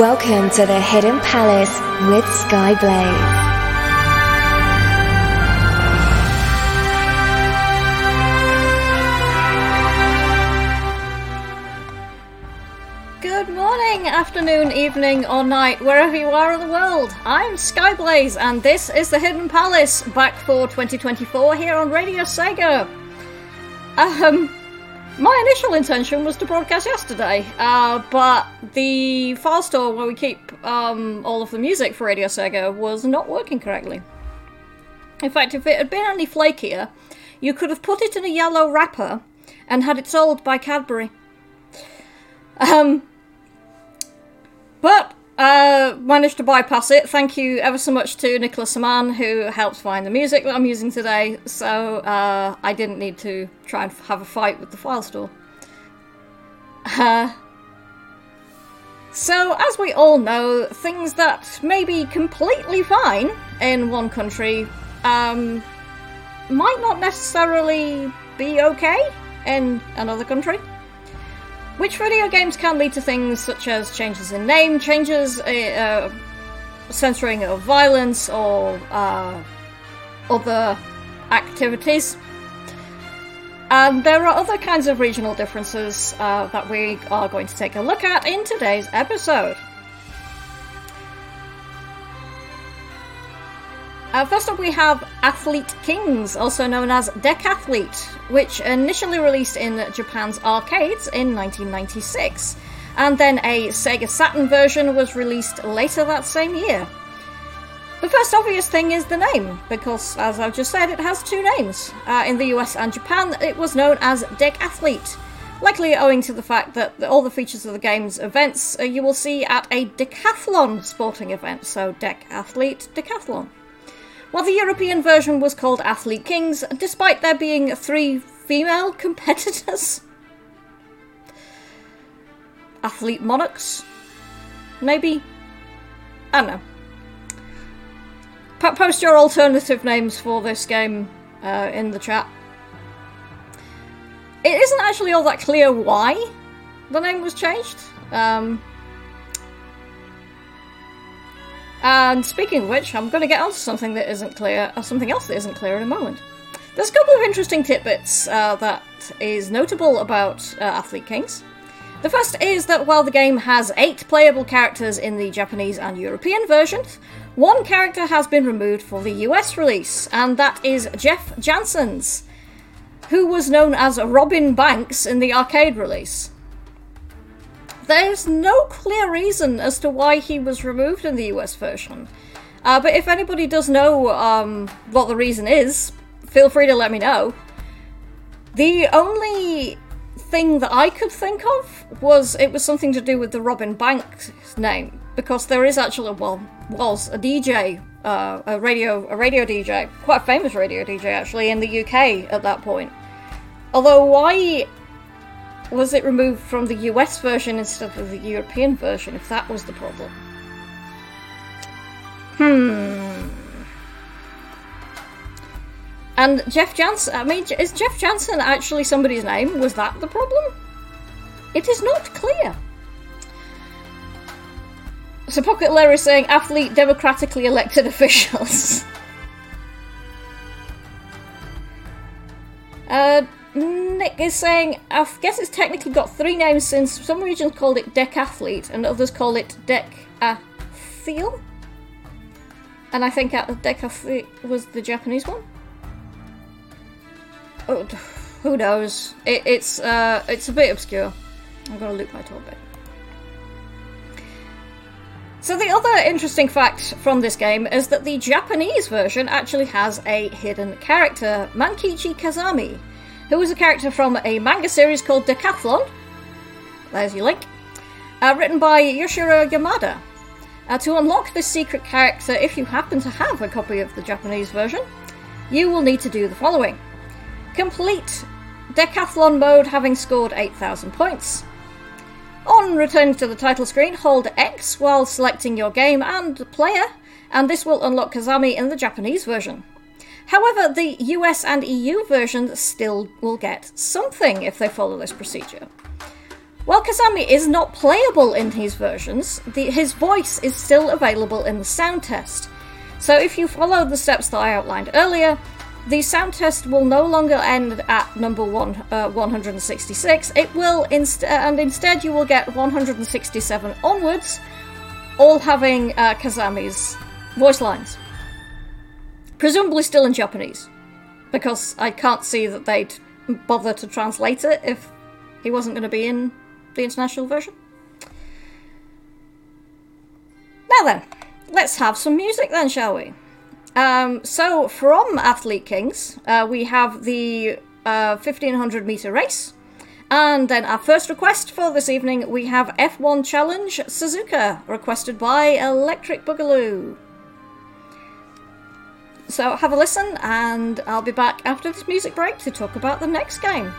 Welcome to the Hidden Palace with Skyblaze. Good morning, afternoon, evening, or night, wherever you are in the world. I'm Skyblaze, and this is the Hidden Palace, back for 2024 here on Radio Sega. Um, my initial intention was to broadcast yesterday, uh, but the file store where we keep um, all of the music for Radio Sega was not working correctly. In fact, if it had been any flakier, you could have put it in a yellow wrapper and had it sold by Cadbury. Um, but uh, managed to bypass it. Thank you ever so much to Nicholas Saman who helped find the music that I'm using today. So uh, I didn't need to try and have a fight with the file store. Uh, so as we all know, things that may be completely fine in one country um, might not necessarily be okay in another country. Which video games can lead to things such as changes in name, changes, uh, uh, censoring of violence, or uh, other activities. And there are other kinds of regional differences uh, that we are going to take a look at in today's episode. Uh, first up, we have Athlete Kings, also known as Decathlete, which initially released in Japan's arcades in 1996, and then a Sega Saturn version was released later that same year. The first obvious thing is the name, because as I've just said, it has two names. Uh, in the US and Japan, it was known as Decathlete, likely owing to the fact that all the features of the game's events uh, you will see at a decathlon sporting event, so Decathlete Decathlon while the European version was called Athlete Kings, despite there being three female competitors. Athlete Monarchs? Maybe? I don't know. Post your alternative names for this game uh, in the chat. It isn't actually all that clear why the name was changed. Um, And speaking of which, I'm going to get onto something that isn't clear, or something else that isn't clear in a moment. There's a couple of interesting tidbits uh, that is notable about uh, Athlete Kings. The first is that while the game has eight playable characters in the Japanese and European versions, one character has been removed for the US release, and that is Jeff Jansen's, who was known as Robin Banks in the arcade release there's no clear reason as to why he was removed in the US version. Uh, but if anybody does know um, what the reason is, feel free to let me know. The only thing that I could think of was it was something to do with the Robin Banks name, because there is actually well was a DJ, uh, a radio a radio DJ, quite a famous radio DJ actually in the UK at that point. Although why was it removed from the US version instead of the European version, if that was the problem? Hmm. And Jeff Jansen, I mean, is Jeff Jansen actually somebody's name? Was that the problem? It is not clear. So Pocket Lair is saying athlete democratically elected officials. uh, Nick is saying, I guess it's technically got three names since some regions called it Decathlete and others call it Decathlete. And I think Decathlete was the Japanese one. Oh, who knows? It, it's uh, it's a bit obscure. I'm gonna loop my a bit. So the other interesting fact from this game is that the Japanese version actually has a hidden character, Mankichi Kazami, who was a character from a manga series called Decathlon. There's your link. Uh, written by Yoshihiro Yamada. Uh, to unlock this secret character, if you happen to have a copy of the Japanese version, you will need to do the following Complete Decathlon mode having scored 8,000 points. On returning to the title screen, hold X while selecting your game and player, and this will unlock Kazami in the Japanese version. However, the US and EU versions still will get something if they follow this procedure. While Kazami is not playable in these versions, the, his voice is still available in the sound test. So if you follow the steps that I outlined earlier, the sound test will no longer end at number one, uh, 166. It will inst- and instead you will get 167 onwards, all having uh, Kazami's voice lines. Presumably still in Japanese, because I can't see that they'd bother to translate it if he wasn't going to be in the international version. Now then, let's have some music then, shall we? Um, so, from Athlete Kings, uh, we have the uh, 1500 meter race. And then our first request for this evening, we have F1 Challenge Suzuka, requested by Electric Boogaloo. So have a listen, and I'll be back after this music break to talk about the next game.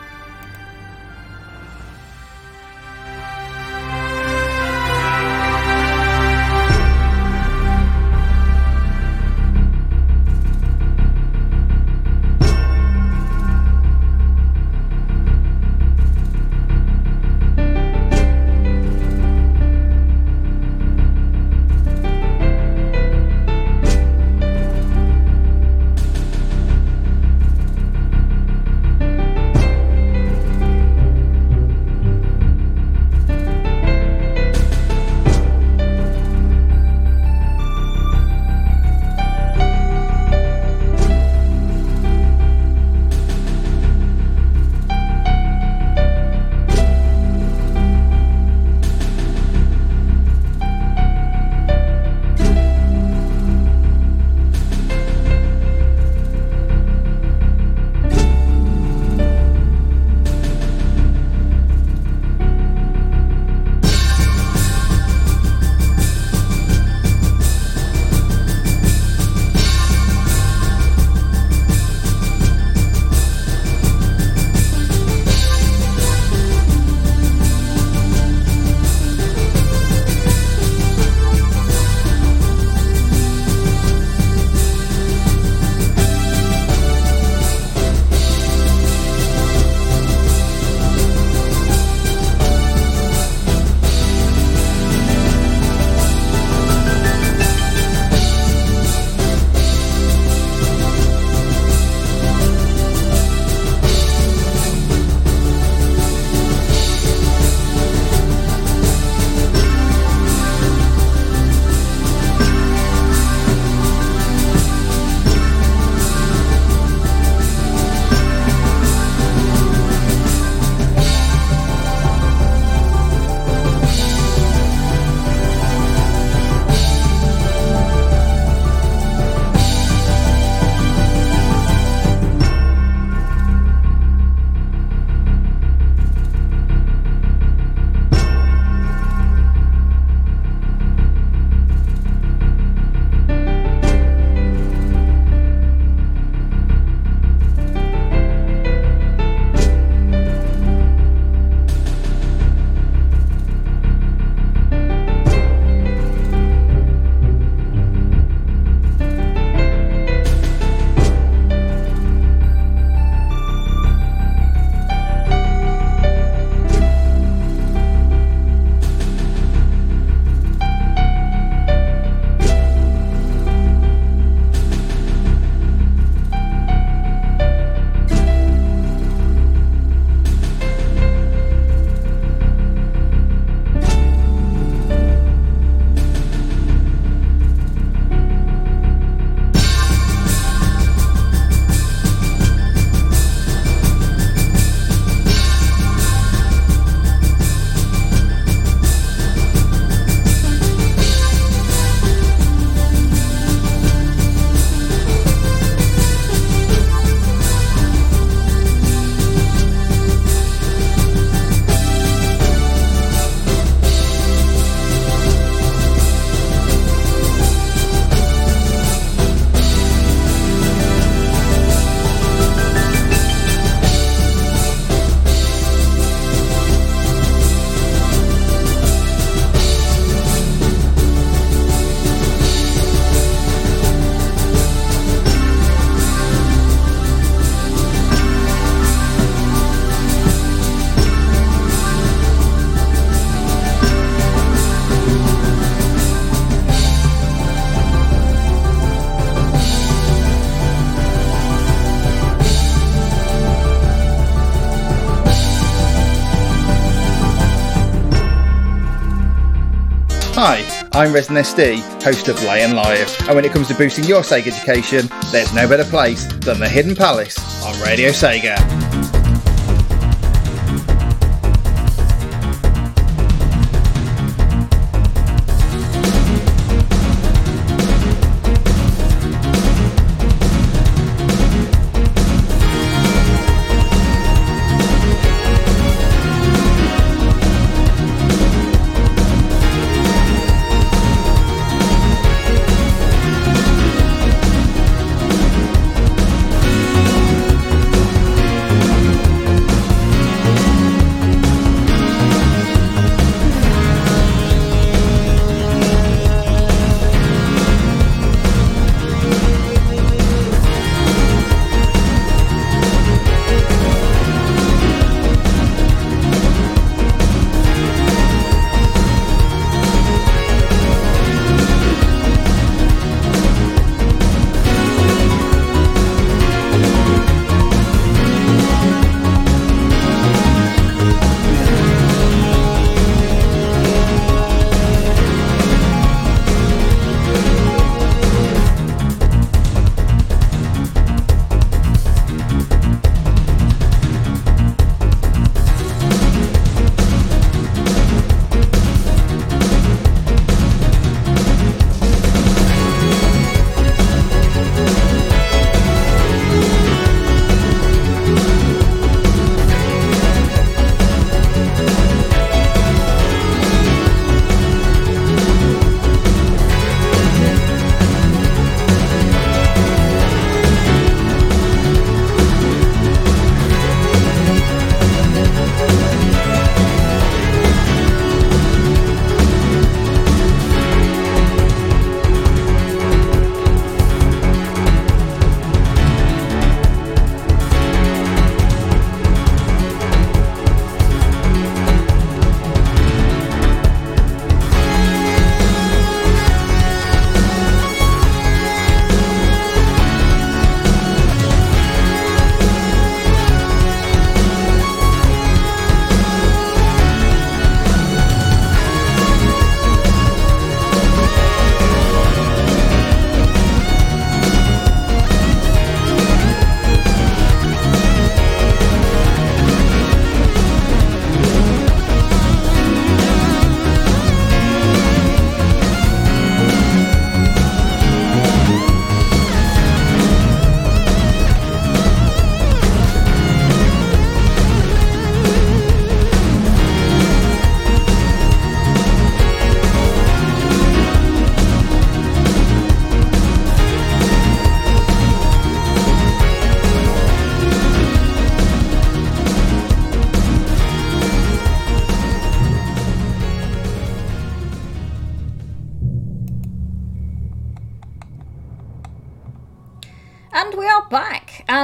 I'm Resin SD, host of Lion Live, and when it comes to boosting your Sega education, there's no better place than the Hidden Palace on Radio Sega.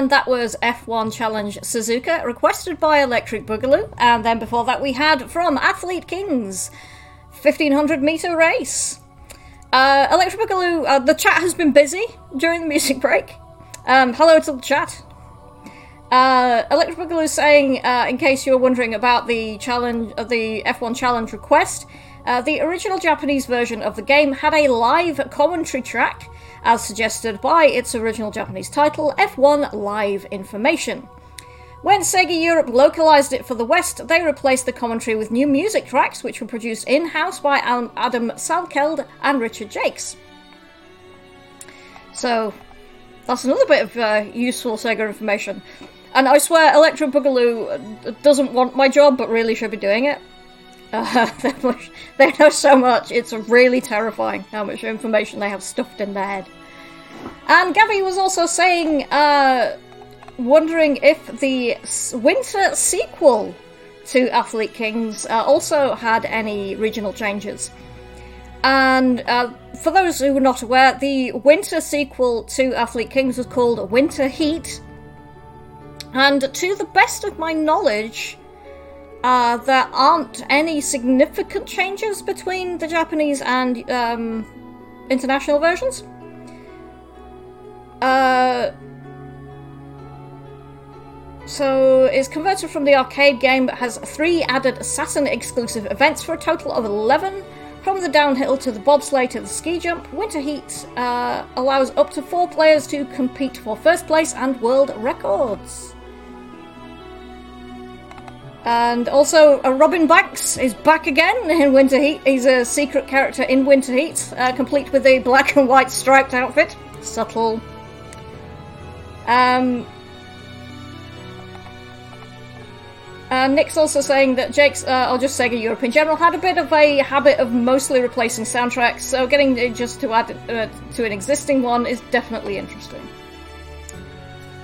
And that was F1 Challenge Suzuka, requested by Electric Boogaloo. And then before that, we had from Athlete Kings 1500 meter race. Uh, Electric Boogaloo, uh, the chat has been busy during the music break. Um, hello to the chat. Uh, Electric Boogaloo is saying, uh, in case you were wondering about the challenge, uh, the F1 challenge request, uh, the original Japanese version of the game had a live commentary track as suggested by its original Japanese title, F1 Live Information. When Sega Europe localized it for the West, they replaced the commentary with new music tracks, which were produced in house by Adam Salkeld and Richard Jacques. So, that's another bit of uh, useful Sega information. And I swear, Electro Boogaloo doesn't want my job, but really should be doing it. Uh, they know so much, it's really terrifying how much information they have stuffed in their head. And Gabby was also saying, uh, wondering if the winter sequel to Athlete Kings uh, also had any regional changes. And uh, for those who are not aware, the winter sequel to Athlete Kings was called Winter Heat. And to the best of my knowledge, uh, there aren't any significant changes between the Japanese and um, international versions. Uh, so it's converted from the arcade game, but has three added Saturn exclusive events for a total of 11, From the downhill to the bobsleigh to the ski jump, Winter Heat uh, allows up to four players to compete for first place and world records. And also, uh, Robin Banks is back again in Winter Heat. He's a secret character in Winter Heat, uh, complete with a black and white striped outfit. Subtle. Um, Uh, Nick's also saying that Jacques, uh, or just Sega Europe in general, had a bit of a habit of mostly replacing soundtracks, so getting just to add uh, to an existing one is definitely interesting.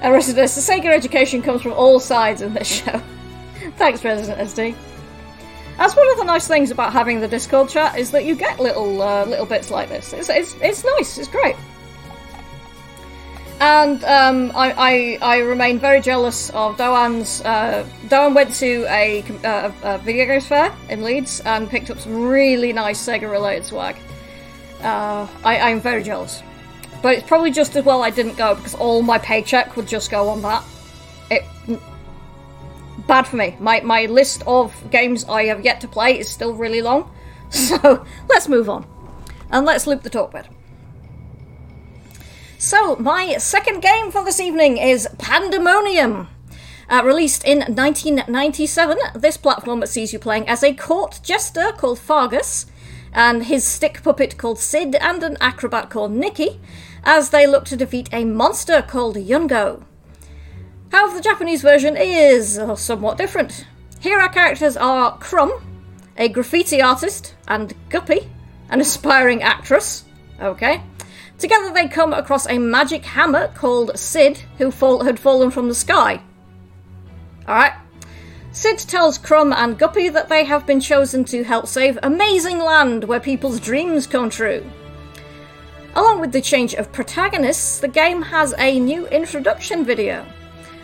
Uh, Resident, the Sega education comes from all sides in this show. Thanks, Resident SD. That's one of the nice things about having the Discord chat is that you get little uh, little bits like this. It's, it's, it's nice. It's great. And um, I, I, I remain very jealous of Doan's. Uh, Doan went to a, uh, a, video games fair in Leeds and picked up some really nice Sega related swag. Uh, I, I'm very jealous. But it's probably just as well I didn't go because all my paycheck would just go on that. It. Bad for me. My, my list of games I have yet to play is still really long. So let's move on. And let's loop the talk bed. So, my second game for this evening is Pandemonium. Uh, released in 1997, this platform sees you playing as a court jester called Fargus, and his stick puppet called Sid, and an acrobat called Nikki, as they look to defeat a monster called Yungo. However, the Japanese version is somewhat different. Here, our characters are Crumb, a graffiti artist, and Guppy, an aspiring actress. Okay. Together they come across a magic hammer called Sid, who fall- had fallen from the sky. Alright. Sid tells Crumb and Guppy that they have been chosen to help save amazing land where people's dreams come true. Along with the change of protagonists, the game has a new introduction video,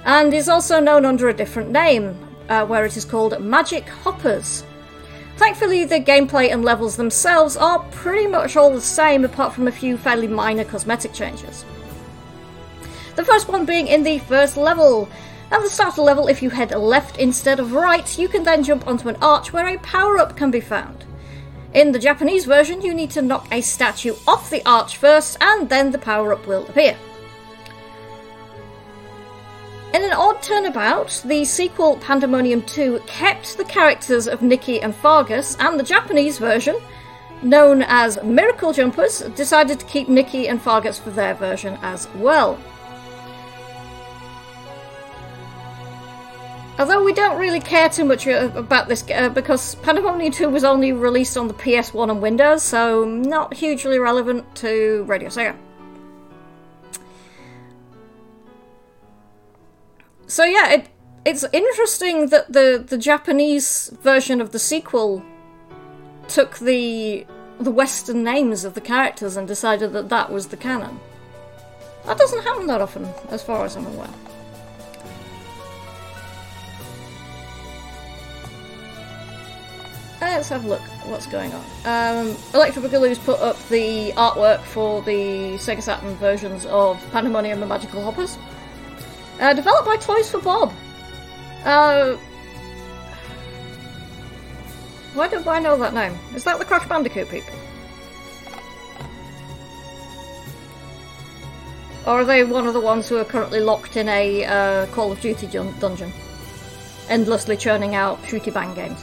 and is also known under a different name, uh, where it is called Magic Hoppers. Thankfully, the gameplay and levels themselves are pretty much all the same, apart from a few fairly minor cosmetic changes. The first one being in the first level. At the start of the level, if you head left instead of right, you can then jump onto an arch where a power up can be found. In the Japanese version, you need to knock a statue off the arch first, and then the power up will appear. In an odd turnabout, the sequel Pandemonium 2 kept the characters of Nikki and Fargus, and the Japanese version, known as Miracle Jumpers, decided to keep Nikki and Fargus for their version as well. Although we don't really care too much uh, about this uh, because Pandemonium 2 was only released on the PS1 and Windows, so not hugely relevant to Radio Sega. So yeah, it it's interesting that the the Japanese version of the sequel took the the Western names of the characters and decided that that was the canon. That doesn't happen that often, as far as I'm aware. Let's have a look what's going on. Um, Electro Boogaloo's put up the artwork for the Sega Saturn versions of Pandemonium and Magical Hoppers. Uh, developed by Toys for Bob. Uh, why do I know that name? Is that the Crash Bandicoot people? Or are they one of the ones who are currently locked in a uh, Call of Duty dun- dungeon? Endlessly churning out shooty bang games.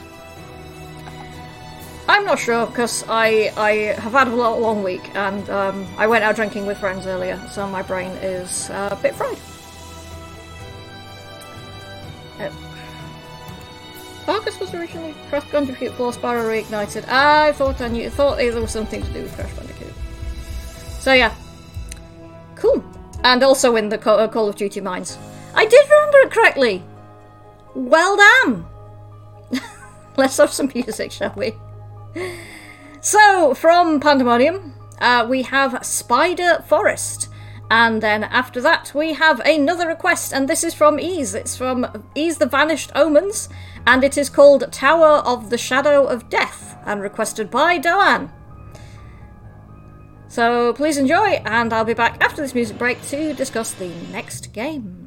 I'm not sure because I I have had a long week and um, I went out drinking with friends earlier, so my brain is uh, a bit fried. Uh, Fargus was originally Crash Bandicoot 4 Spyro Reignited. I thought I knew, thought there was something to do with Crash Bandicoot. So yeah, cool. And also in the Call, uh, Call of Duty mines. I did remember it correctly. Well done. Let's have some music, shall we? So, from Pandemonium, uh, we have Spider Forest. And then after that, we have another request, and this is from Ys. It's from Ys the Vanished Omens, and it is called Tower of the Shadow of Death, and requested by Doan. So please enjoy, and I'll be back after this music break to discuss the next game.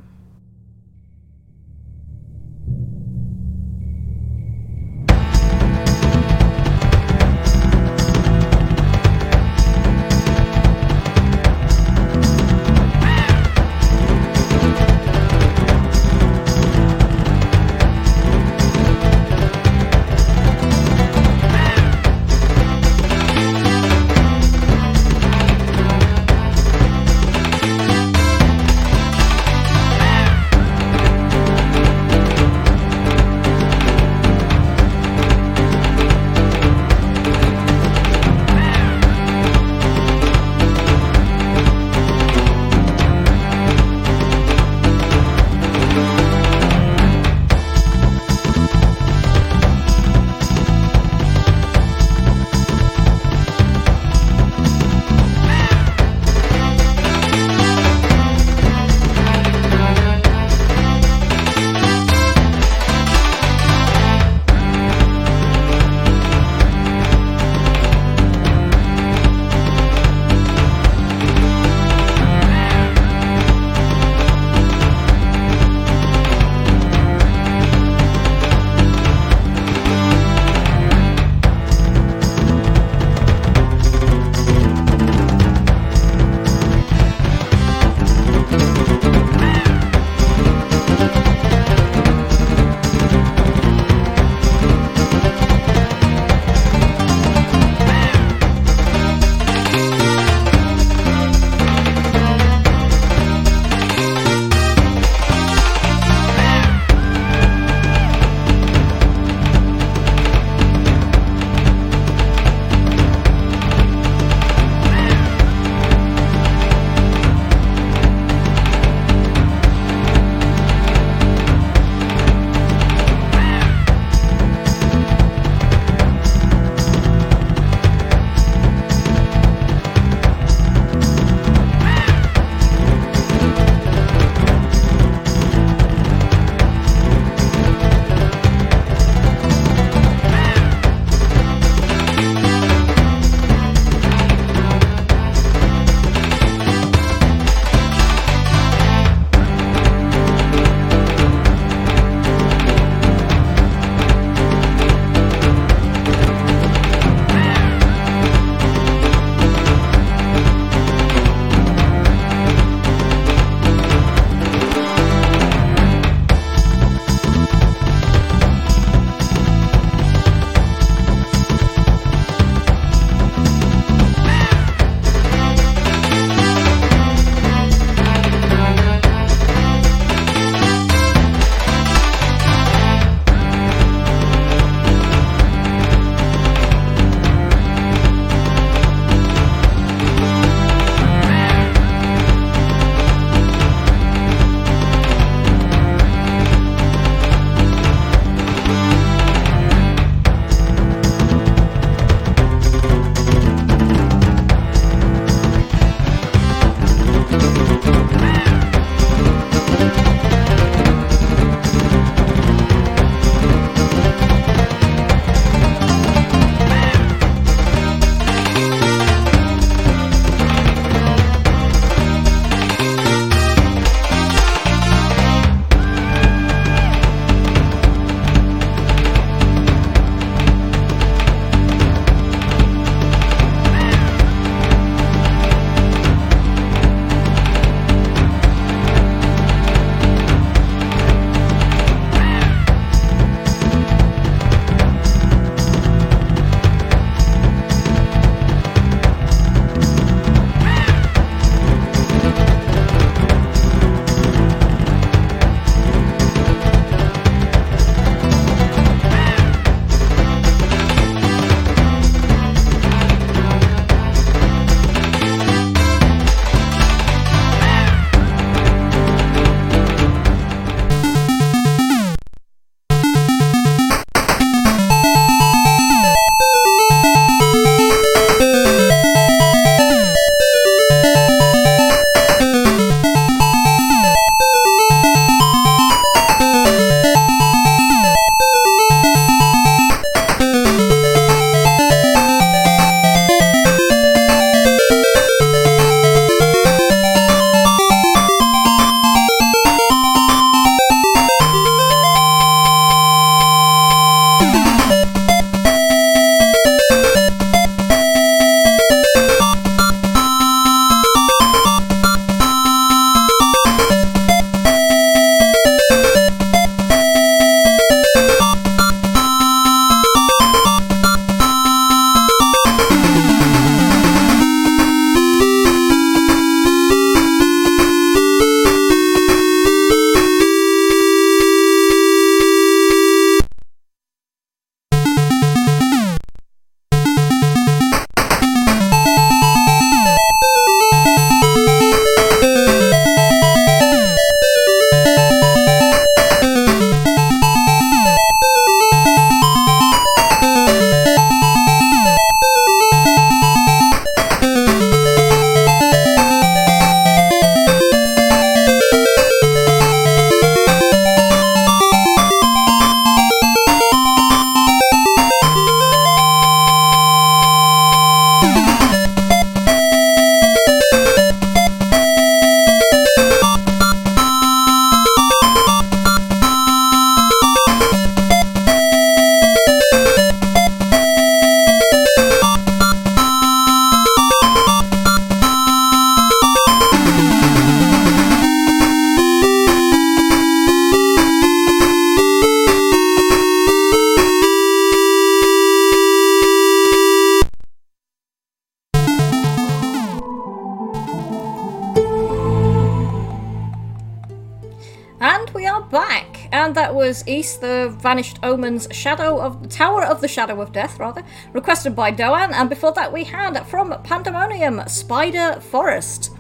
Back, and that was Ys, the Vanished Omen's Shadow of the Tower of the Shadow of Death, rather, requested by Doan. And before that, we had from Pandemonium Spider Forest.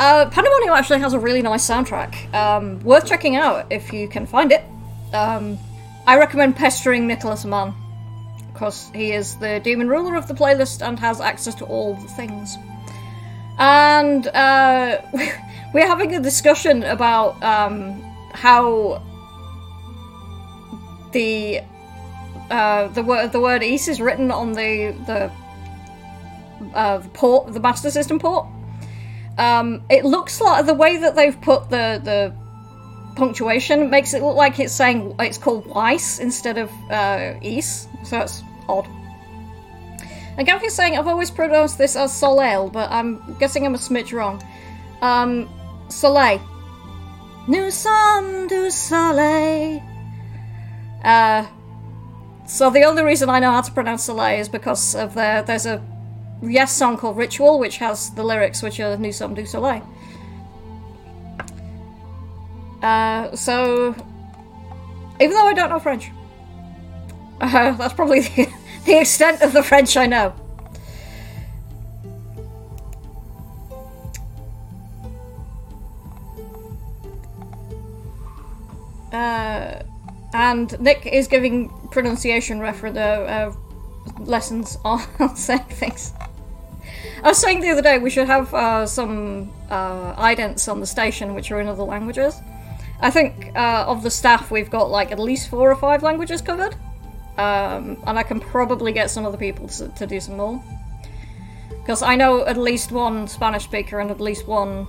Uh, Pandemonium actually has a really nice soundtrack, um, worth checking out if you can find it. Um, I recommend pestering Nicholas Mann because he is the demon ruler of the playlist and has access to all the things. And uh, we're having a discussion about um, how the uh, the word the word Ys is written on the the uh, port, the Master System port. Um, it looks like the way that they've put the the punctuation makes it look like it's saying it's called Weiss instead of uh, Ys, so it's odd. And Gav saying I've always pronounced this as Soleil, but I'm guessing I'm a smidge wrong. Um, Soleil. Nous sommes du soleil. Uh, so the only reason I know how to pronounce Soleil is because of the there's a Yes song called Ritual, which has the lyrics which are Nous sommes du soleil. Uh, so, even though I don't know French, uh, that's probably the, the extent of the French I know. Uh, and Nick is giving pronunciation refer- uh, uh, lessons on saying things. I was saying the other day we should have uh, some uh, idents on the station which are in other languages. I think uh, of the staff we've got like at least four or five languages covered, um, and I can probably get some other people to, to do some more. Because I know at least one Spanish speaker and at least one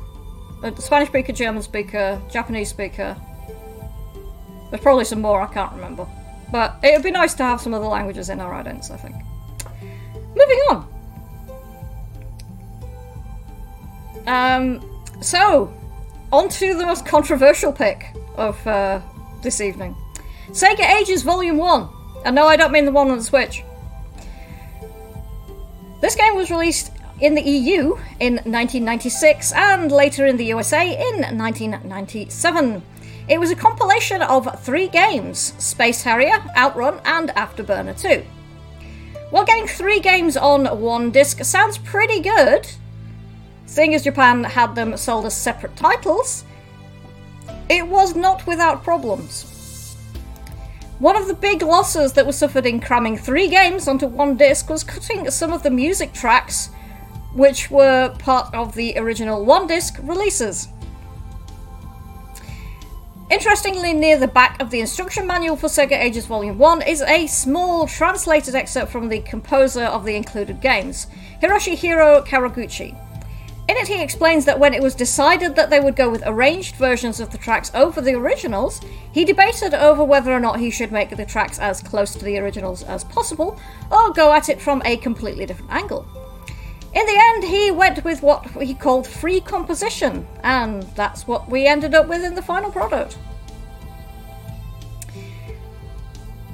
a Spanish speaker, German speaker, Japanese speaker. There's probably some more I can't remember, but it would be nice to have some other languages in our idents. I think. Moving on. Um, so, on to the most controversial pick of uh, this evening Sega Ages Volume 1. And no, I don't mean the one on the Switch. This game was released in the EU in 1996 and later in the USA in 1997. It was a compilation of three games Space Harrier, Outrun, and Afterburner 2. While getting three games on one disc sounds pretty good, Seeing as Japan had them sold as separate titles, it was not without problems. One of the big losses that was suffered in cramming three games onto one disc was cutting some of the music tracks, which were part of the original one disc releases. Interestingly, near the back of the instruction manual for Sega Ages Volume 1 is a small translated excerpt from the composer of the included games, Hiroshihiro Kawaguchi. In it, he explains that when it was decided that they would go with arranged versions of the tracks over the originals, he debated over whether or not he should make the tracks as close to the originals as possible, or go at it from a completely different angle. In the end, he went with what he called free composition, and that's what we ended up with in the final product.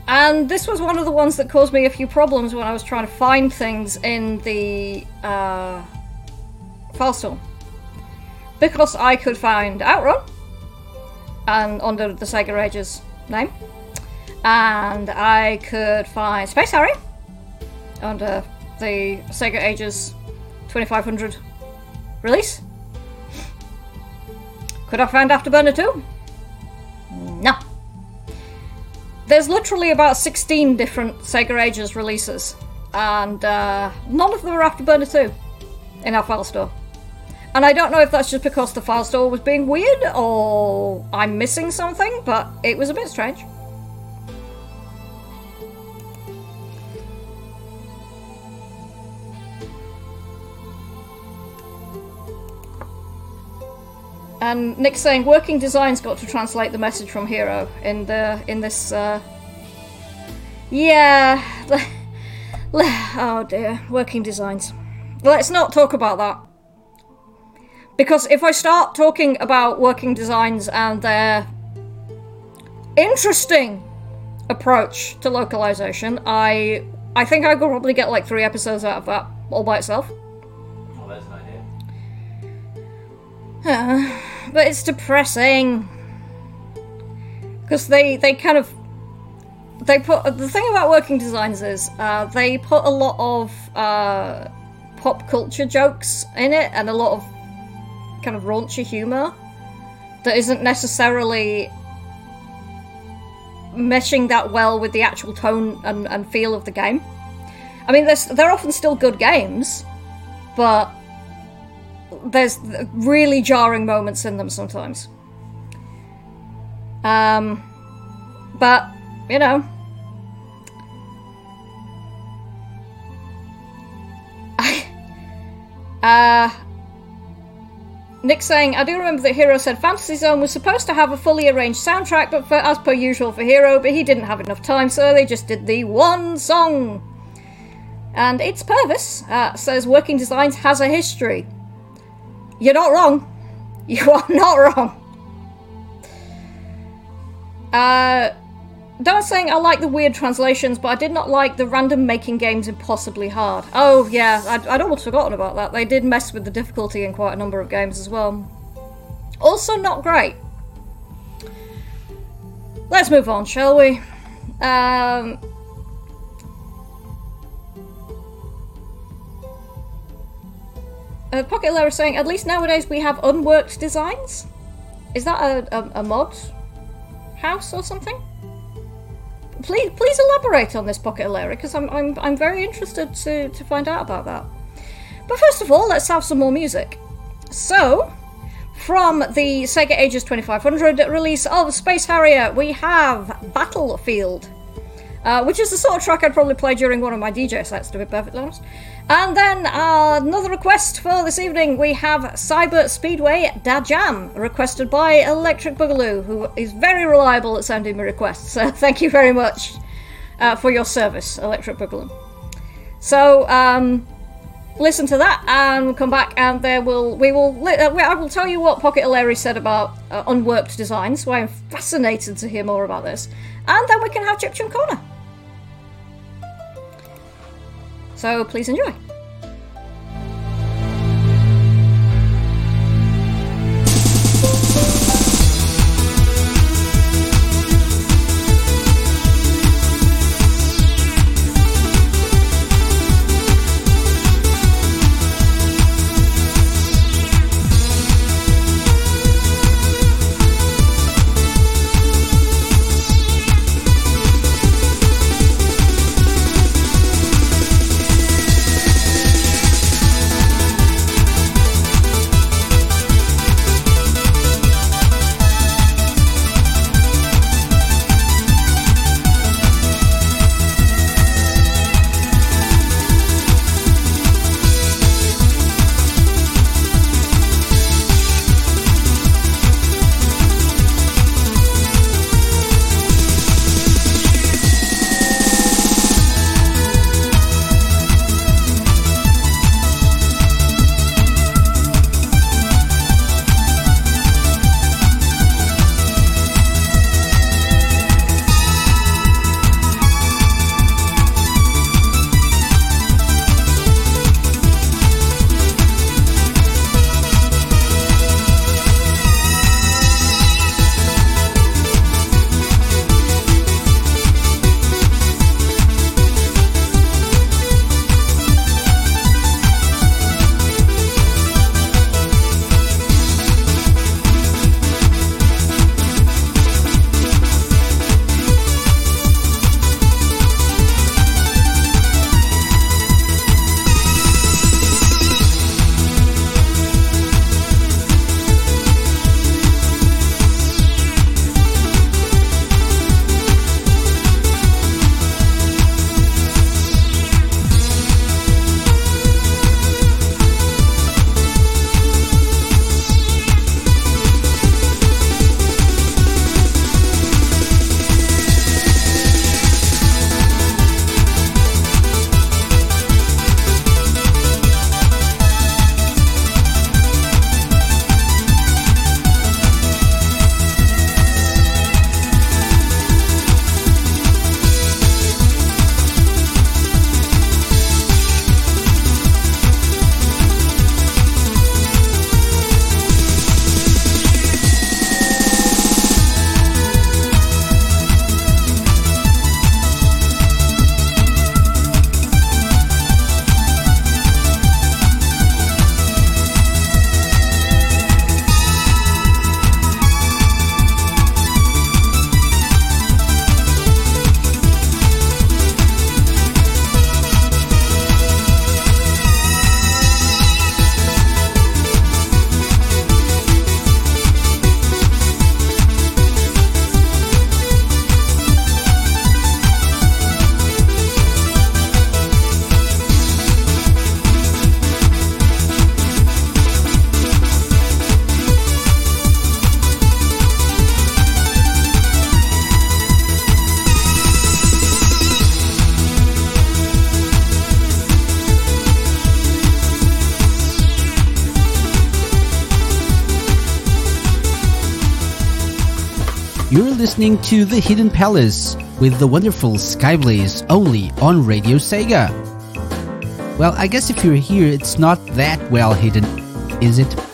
And this was one of the ones that caused me a few problems when I was trying to find things in the uh, file store. Because I could find Outrun and under the Sega Ages name, and I could find Space Harrier under the Sega Ages 2500 release. Could I find Afterburner 2? No. There's literally about 16 different Sega Ages releases, and uh, none of them are Afterburner 2 in our file store. And I don't know if that's just because the file store was being weird or I'm missing something, but it was a bit strange. And Nick saying working design's got to translate the message from Hiro in the in this. Uh... Yeah. oh dear, working designs. Let's not talk about that. Because if I start talking about working designs and their interesting approach to localization, I I think I could probably get like three episodes out of that all by itself. But it's depressing because they they kind of they put the thing about working designs is uh, they put a lot of uh, pop culture jokes in it and a lot of kind of raunchy humor that isn't necessarily meshing that well with the actual tone and, and feel of the game. I mean, they're, they're often still good games, but there's really jarring moments in them sometimes. Um, but you know, uh, Nick saying, I do remember that Hiro said Fantasy Zone was supposed to have a fully arranged soundtrack, but for, as per usual for Hiro, but he didn't have enough time, so they just did the one song. And it's Purvis uh, says Working Designs has a history. You're not wrong. You are not wrong. Uh, Don't saying I like the weird translations, but I did not like the random making games impossibly hard. Oh yeah, I'd, I'd almost forgotten about that. They did mess with the difficulty in quite a number of games as well. Also not great. Let's move on, shall we? Um, Uh, Pocket Lair is saying, at least nowadays we have unworked designs? Is that a, a, a mod house or something? Please, please elaborate on this Pocket Lair because I'm, I'm, I'm very interested to, to find out about that. But first of all, let's have some more music. So, from the Sega Ages 2500 release of Space Harrier, we have Battlefield, uh, which is the sort of track I'd probably play during one of my DJ sets, to be perfectly honest. And then uh, another request for this evening we have Cyber Speedway Dajam, requested by Electric Boogaloo, who is very reliable at sending me requests. So thank you very much uh, for your service, Electric Boogaloo. So um, listen to that and come back, and there will we will uh, I will tell you what Pocket O'Leary said about uh, unworked designs. So I am fascinated to hear more about this, and then we can have Chip Corner. So please enjoy. Listening to The Hidden Palace with the wonderful Skyblaze only on Radio Sega. Well, I guess if you're here, it's not that well hidden, is it?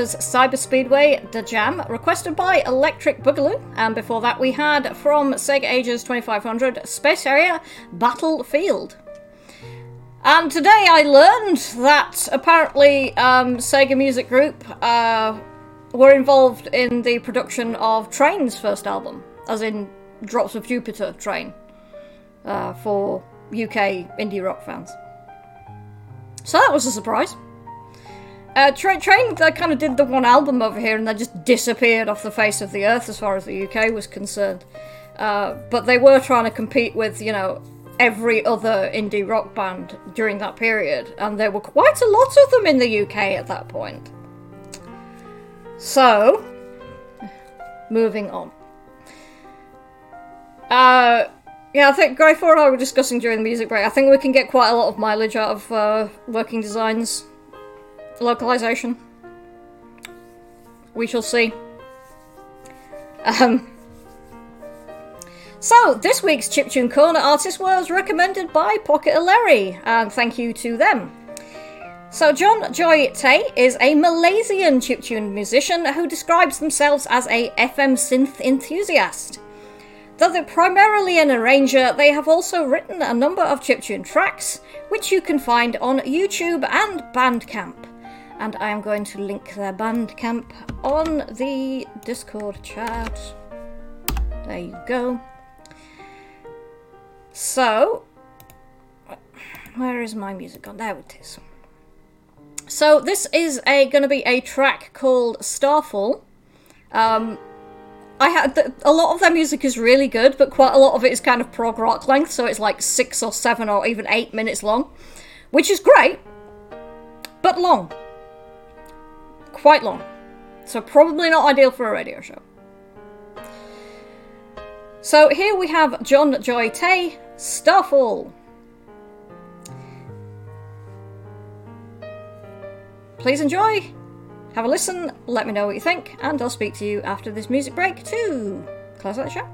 Was Cyber Speedway The Jam, requested by Electric Boogaloo. And before that, we had from Sega Ages 2500 Space Harrier Battlefield. And today I learned that apparently um, Sega Music Group uh, were involved in the production of Train's first album, as in Drops of Jupiter Train, uh, for UK indie rock fans. So that was a surprise. Uh, Tra- Train, they kind of did the one album over here and they just disappeared off the face of the earth as far as the UK was concerned. Uh, but they were trying to compete with, you know, every other indie rock band during that period, and there were quite a lot of them in the UK at that point. So, moving on. Uh, yeah, I think Greyford and I were discussing during the music break. I think we can get quite a lot of mileage out of uh, working designs localization. We shall see. Um, so, this week's Chiptune Corner artist was recommended by Pocket Larry, and thank you to them. So, John Joy Tay is a Malaysian chiptune musician who describes themselves as a FM synth enthusiast. Though they're primarily an arranger, they have also written a number of chiptune tracks, which you can find on YouTube and Bandcamp. And I am going to link their Bandcamp on the Discord chat. There you go. So, where is my music gone? There it is. So this is a going to be a track called Starfall. Um, I had th- a lot of their music is really good, but quite a lot of it is kind of prog rock length, so it's like six or seven or even eight minutes long, which is great, but long, quite long. So probably not ideal for a radio show. So here we have John Joy Tay, Starfall. Please enjoy, have a listen, let me know what you think, and I'll speak to you after this music break to close the show.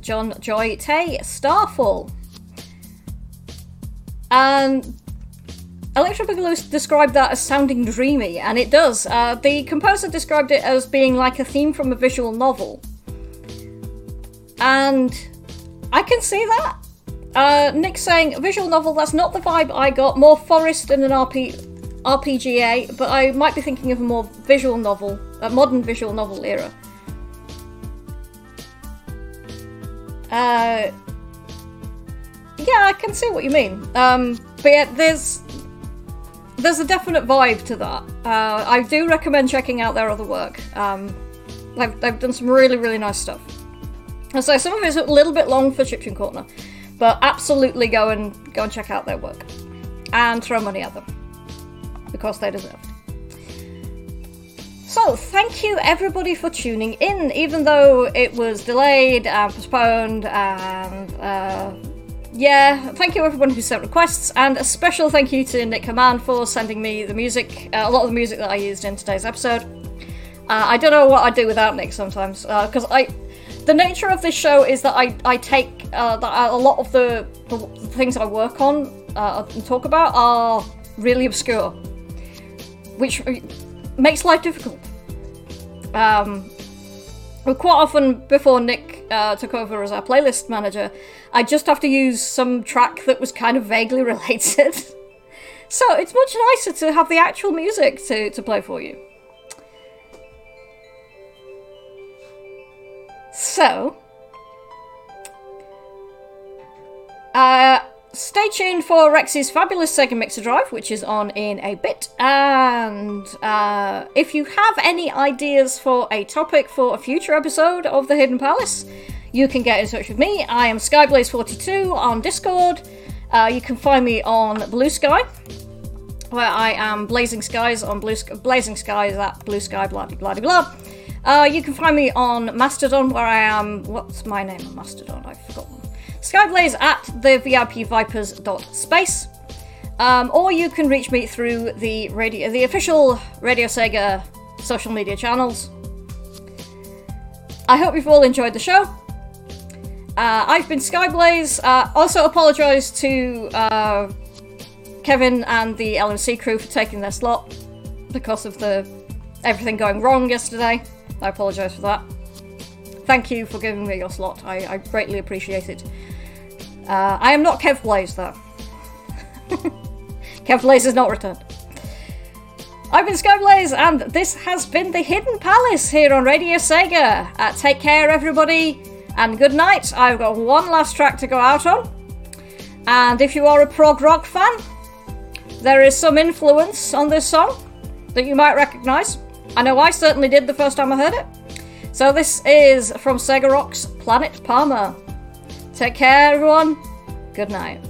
John Joy Tay, Starfall. And Electro Boogaloo described that as sounding dreamy, and it does. Uh, the composer described it as being like a theme from a visual novel. And I can see that. Uh, Nick saying, visual novel, that's not the vibe I got. More forest and an RP, RPGA, but I might be thinking of a more visual novel, a modern visual novel era. Uh, yeah, I can see what you mean. Um, but yeah, there's there's a definite vibe to that. Uh, I do recommend checking out their other work. Um, they've, they've done some really, really nice stuff. And so some of it's a little bit long for Chiptune Corner, but absolutely go and go and check out their work and throw money at them because they deserve. So, thank you everybody for tuning in, even though it was delayed and postponed and uh, yeah, thank you everyone who sent requests, and a special thank you to Nick Command for sending me the music, uh, a lot of the music that I used in today's episode. Uh, I don't know what I'd do without Nick sometimes, because I, the nature of this show is that I, I take uh, that a lot of the, the things I work on uh, and talk about are really obscure, which makes life difficult. Um, quite often before Nick uh, took over as our playlist manager, I just have to use some track that was kind of vaguely related. so it's much nicer to have the actual music to, to play for you. So, uh, stay tuned for Rex's fabulous Sega Mixer Drive, which is on in a bit. And uh, if you have any ideas for a topic for a future episode of The Hidden Palace, you can get in touch with me. I am Skyblaze42 on Discord. Uh, you can find me on Blue Sky, where I am Blazing Skies on Blue Sky, Blazing Skies at Blue Sky, blah blah blah. Uh, you can find me on Mastodon, where I am. What's my name on Mastodon? I've forgotten. Skyblaze at the VIP Vipers.space. Um, or you can reach me through the radio, the official Radio Sega social media channels. I hope you've all enjoyed the show. Uh, I've been Skyblaze. Uh, also, apologise to uh, Kevin and the LMC crew for taking their slot because of the everything going wrong yesterday. I apologise for that. Thank you for giving me your slot. I, I greatly appreciate it. Uh, I am not Kev Blaze, though. Kev Blaze is not returned. I've been Skyblaze, and this has been the Hidden Palace here on Radio Sega. Uh, take care, everybody, and good night. I've got one last track to go out on. And if you are a prog rock fan, there is some influence on this song that you might recognise. I know I certainly did the first time I heard it. So this is from Sega Rock's Planet Palma. Take care, everyone. Good night.